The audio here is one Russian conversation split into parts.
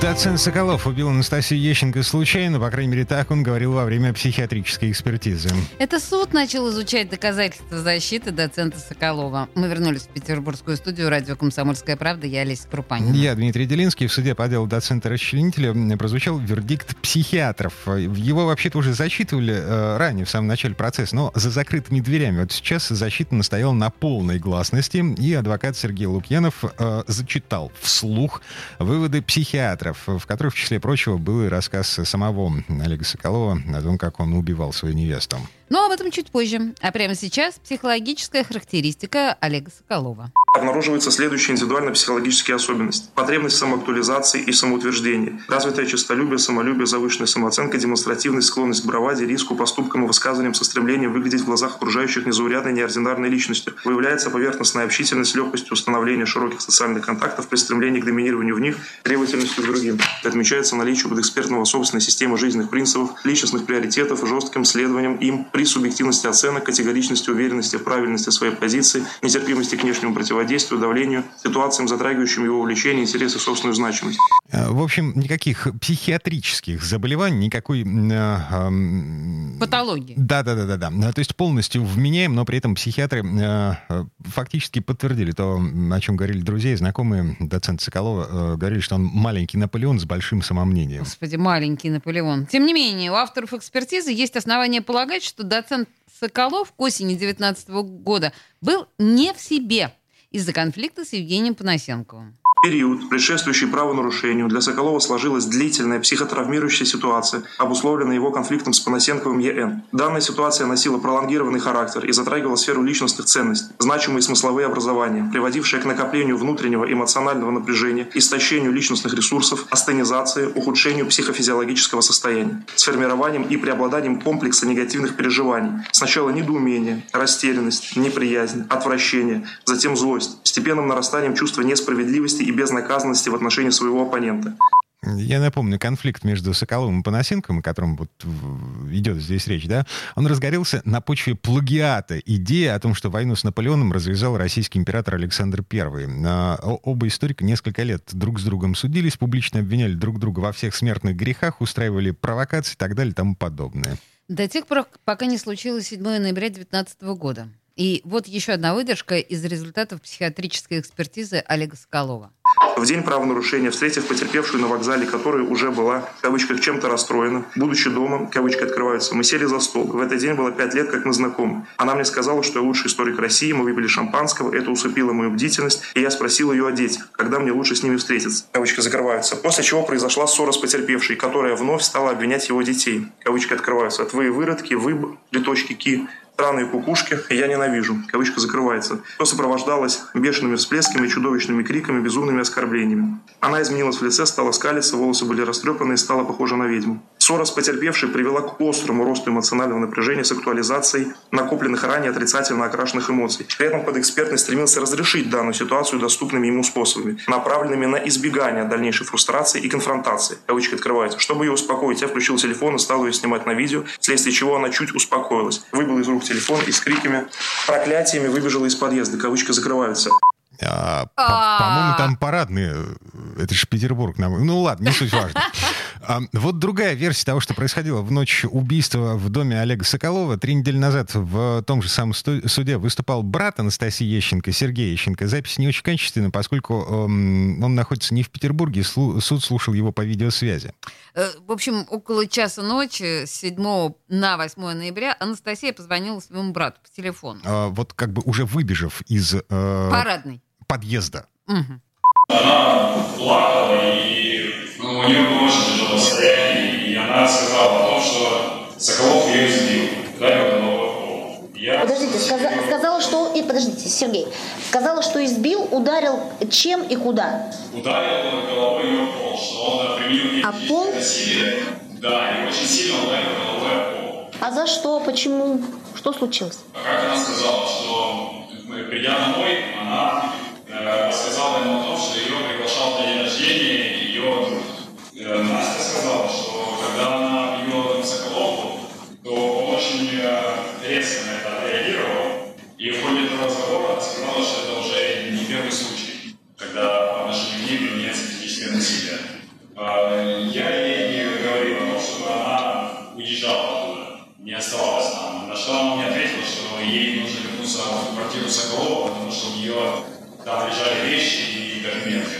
Доцент Соколов убил Анастасию Ещенко случайно, по крайней мере, так он говорил во время психиатрической экспертизы. Это суд начал изучать доказательства защиты доцента Соколова. Мы вернулись в петербургскую студию радио «Комсомольская правда». Я Олеся Крупанина. Я Дмитрий Делинский. В суде по делу доцента-расчленителя прозвучал вердикт психиатров. Его вообще-то уже зачитывали э, ранее, в самом начале процесса, но за закрытыми дверями. Вот сейчас защита настояла на полной гласности, и адвокат Сергей Лукьянов э, зачитал вслух выводы психиатров в которых, в числе прочего, был и рассказ самого Олега Соколова о том, как он убивал свою невесту. Но об этом чуть позже. А прямо сейчас психологическая характеристика Олега Соколова. Обнаруживаются следующие индивидуально-психологические особенности. Потребность самоактуализации и самоутверждении, развитое честолюбие, самолюбие, завышенная самооценка, демонстративность, склонность к браваде, риску, поступкам и высказываниям со стремлением выглядеть в глазах окружающих незаурядной, неординарной личностью. Выявляется поверхностная общительность, легкостью установления широких социальных контактов при стремлении к доминированию в них, требовательностью к другим. Отмечается наличие подэкспертного собственной системы жизненных принципов, личностных приоритетов, жестким следованием им при субъективности оценок, категоричности, уверенности в правильности своей позиции, нетерпимости к внешнему противодействию, давлению, ситуациям, затрагивающим его увлечение, интересы, собственную значимость. Э, в общем, никаких психиатрических заболеваний, никакой... Э, э, Патологии. Да, да, да, да, да. То есть полностью вменяем, но при этом психиатры э, фактически подтвердили то, о чем говорили друзья и знакомые доцента Соколова, э, говорили, что он маленький Наполеон с большим самомнением. Господи, маленький Наполеон. Тем не менее, у авторов экспертизы есть основания полагать, что доцент Соколов к осени 2019 года был не в себе из-за конфликта с Евгением Панасенковым период, предшествующий правонарушению, для Соколова сложилась длительная психотравмирующая ситуация, обусловленная его конфликтом с Панасенковым ЕН. Данная ситуация носила пролонгированный характер и затрагивала сферу личностных ценностей, значимые смысловые образования, приводившие к накоплению внутреннего эмоционального напряжения, истощению личностных ресурсов, астенизации, ухудшению психофизиологического состояния, сформированием и преобладанием комплекса негативных переживаний. Сначала недоумение, растерянность, неприязнь, отвращение, затем злость, постепенным нарастанием чувства несправедливости и безнаказанности в отношении своего оппонента. Я напомню, конфликт между Соколовым и Панасенковым, о котором вот идет здесь речь, да, он разгорелся на почве плагиата. Идея о том, что войну с Наполеоном развязал российский император Александр I. А, оба историка несколько лет друг с другом судились, публично обвиняли друг друга во всех смертных грехах, устраивали провокации и так далее и тому подобное. До тех пор, пока не случилось 7 ноября 2019 года. И вот еще одна выдержка из результатов психиатрической экспертизы Олега Соколова. В день правонарушения, встретив потерпевшую на вокзале, которая уже была, в кавычках, чем-то расстроена, будучи дома, кавычки открываются, мы сели за стол. В этот день было пять лет, как мы знакомы. Она мне сказала, что я лучший историк России, мы выпили шампанского, это усыпило мою бдительность, и я спросил ее о детях, когда мне лучше с ними встретиться. Кавычки закрываются. После чего произошла ссора с потерпевшей, которая вновь стала обвинять его детей. Кавычки открываются. Твои выродки, вы, литочки, ки, странные кукушки я ненавижу. Кавычка закрывается. Что сопровождалось бешеными всплесками, чудовищными криками, безумными оскорблениями. Она изменилась в лице, стала скалиться, волосы были растрепаны и стала похожа на ведьму. Ссора с потерпевшей привела к острому росту эмоционального напряжения с актуализацией накопленных ранее отрицательно окрашенных эксперт При этом подэкспертный стремился разрешить данную ситуацию доступными ему способами, направленными на избегание дальнейшей фрустрации и конфронтации. Кавычки открываются. Чтобы ее успокоить, я включил телефон и стал ее снимать на видео, вследствие чего она чуть успокоилась. Выбыл из рук телефон и с криками, проклятиями выбежала из подъезда. Кавычки закрываются. А, по-моему, там парадные. Это же Петербург. Ну ладно, не суть важно. А, вот другая версия того, что происходило в ночь убийства в доме Олега Соколова. Три недели назад в том же самом суде выступал брат Анастасии Ещенко, Сергей Ещенко. Запись не очень качественная, поскольку эм, он находится не в Петербурге, суд слушал его по видеосвязи. Э, в общем, около часа ночи, с 7 на 8 ноября, Анастасия позвонила своему брату по телефону. А, вот как бы уже выбежав из... Э, Парадной. Подъезда. Угу. Она плакала, и ну, у нее было очень тяжелое состояние, и она сказала о том, что Соколов ее избил, ударил головой в Я... Подождите, сказа сказала, что... И, подождите, Сергей. Сказала, что избил, ударил чем и куда? Ударил головой ее пол, что он применил а пол? насилие. Да, и очень сильно ударил головой о пол. А за что? Почему? Что случилось? А как она сказала, что придя домой, она рассказала ему на это отреагировал. И в ходе этого разговора она сказала, что это уже не первый случай, когда по отношению к ней применяется физическое насилие. А, Я ей говорил о том, чтобы она уезжала оттуда, не оставалась там. На что она мне ответила, что ей нужно вернуться в квартиру Соколова, потому что у нее там лежали вещи и документы.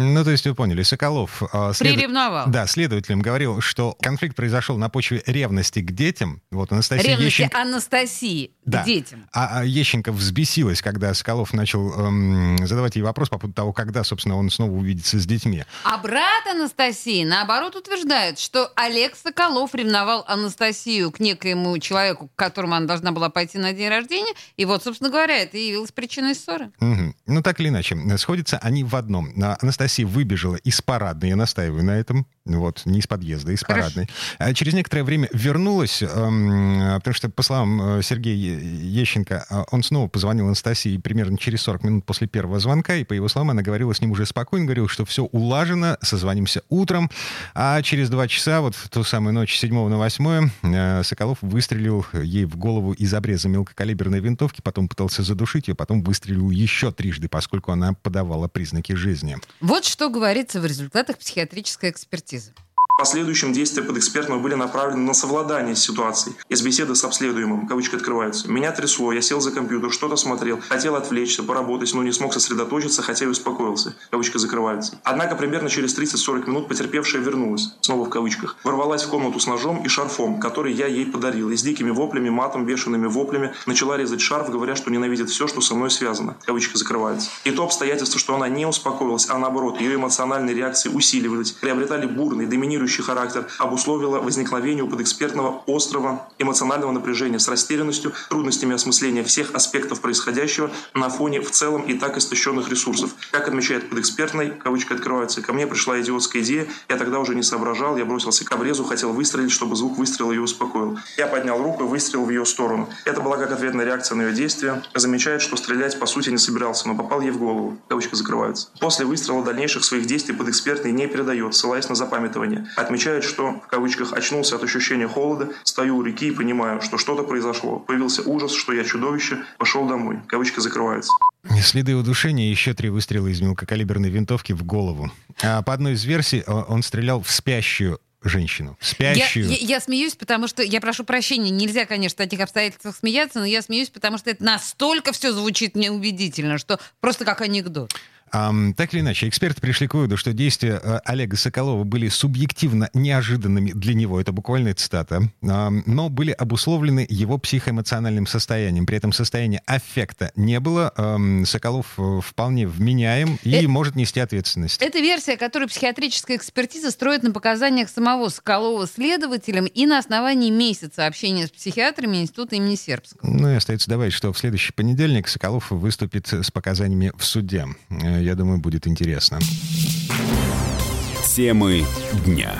Ну, то есть вы поняли, Соколов... э, след- Приревновал. Да, следователям говорил, что конфликт произошел на почве ревности к детям. Вот Анастасия Ревности Ещенко... Анастасии Да. к детям. А, а Ещенко взбесилась, когда Соколов начал эм, задавать ей вопрос по поводу того, когда, собственно, он снова увидится с детьми. А брат Анастасии, наоборот, утверждает, что Олег Соколов ревновал Анастасию к некоему человеку, к которому она должна была пойти на день рождения. И вот, собственно говоря, это и явилось причиной ссоры. Мгм. Ну, так или иначе, сходятся они в одном. А, Анастасия выбежала из парадной, я настаиваю на этом, вот, не из подъезда, из Хорошо. парадной. А через некоторое время вернулась, эм, потому что, по словам э, Сергея Ещенко, э, он снова позвонил Анастасии примерно через 40 минут после первого звонка, и, по его словам, она говорила с ним уже спокойно, говорила, что все улажено, созвонимся утром, а через два часа, вот в ту самую ночь с 7 на 8, э, Соколов выстрелил ей в голову из обреза мелкокалиберной винтовки, потом пытался задушить ее, потом выстрелил еще трижды, поскольку она подавала признаки жизни. Вот что говорится в результатах психиатрической экспертизы. В последующем действия подэкспертного были направлены на совладание с ситуацией. Из беседы с обследуемым, кавычка открывается, меня трясло, я сел за компьютер, что-то смотрел, хотел отвлечься, поработать, но не смог сосредоточиться, хотя и успокоился, кавычка закрывается. Однако примерно через 30-40 минут потерпевшая вернулась, снова в кавычках, ворвалась в комнату с ножом и шарфом, который я ей подарил, и с дикими воплями, матом, бешеными воплями начала резать шарф, говоря, что ненавидит все, что со мной связано, кавычка закрывается. И то обстоятельство, что она не успокоилась, а наоборот, ее эмоциональные реакции усиливались, приобретали бурный, доминирующий характер, обусловило возникновение у подэкспертного острого эмоционального напряжения с растерянностью, трудностями осмысления всех аспектов происходящего на фоне в целом и так истощенных ресурсов. Как отмечает подэкспертный, кавычка открывается, ко мне пришла идиотская идея, я тогда уже не соображал, я бросился к обрезу, хотел выстрелить, чтобы звук выстрела ее успокоил. Я поднял руку и выстрелил в ее сторону. Это была как ответная реакция на ее действия. Замечает, что стрелять по сути не собирался, но попал ей в голову. Кавычка закрывается. После выстрела дальнейших своих действий подэкспертный не передает, ссылаясь на запамятование. Отмечает, что, в кавычках, очнулся от ощущения холода, стою у реки и понимаю, что что-то произошло. Появился ужас, что я чудовище, пошел домой. Кавычка закрывается. Следы удушения и еще три выстрела из мелкокалиберной винтовки в голову. А по одной из версий о- он стрелял в спящую женщину. Я, Спящую. я- я смеюсь, потому что, я прошу прощения, нельзя, конечно, в таких обстоятельствах смеяться, но я смеюсь, потому что это настолько все звучит неубедительно, что просто как анекдот. Так или иначе, эксперты пришли к выводу, что действия э, Олега Соколова были субъективно неожиданными для него, это буквальная цитата, но были обусловлены его психоэмоциональным состоянием. При этом состояния аффекта не было. Соколов э, вполне вменяем и Э, может нести ответственность. Это версия, которую психиатрическая экспертиза строит на показаниях самого Соколова следователям и на основании месяца общения с психиатрами Института имени Сербского. Ну и остается добавить, что в следующий понедельник Соколов выступит с показаниями в суде. Э, Я думаю, будет интересно. Темы дня.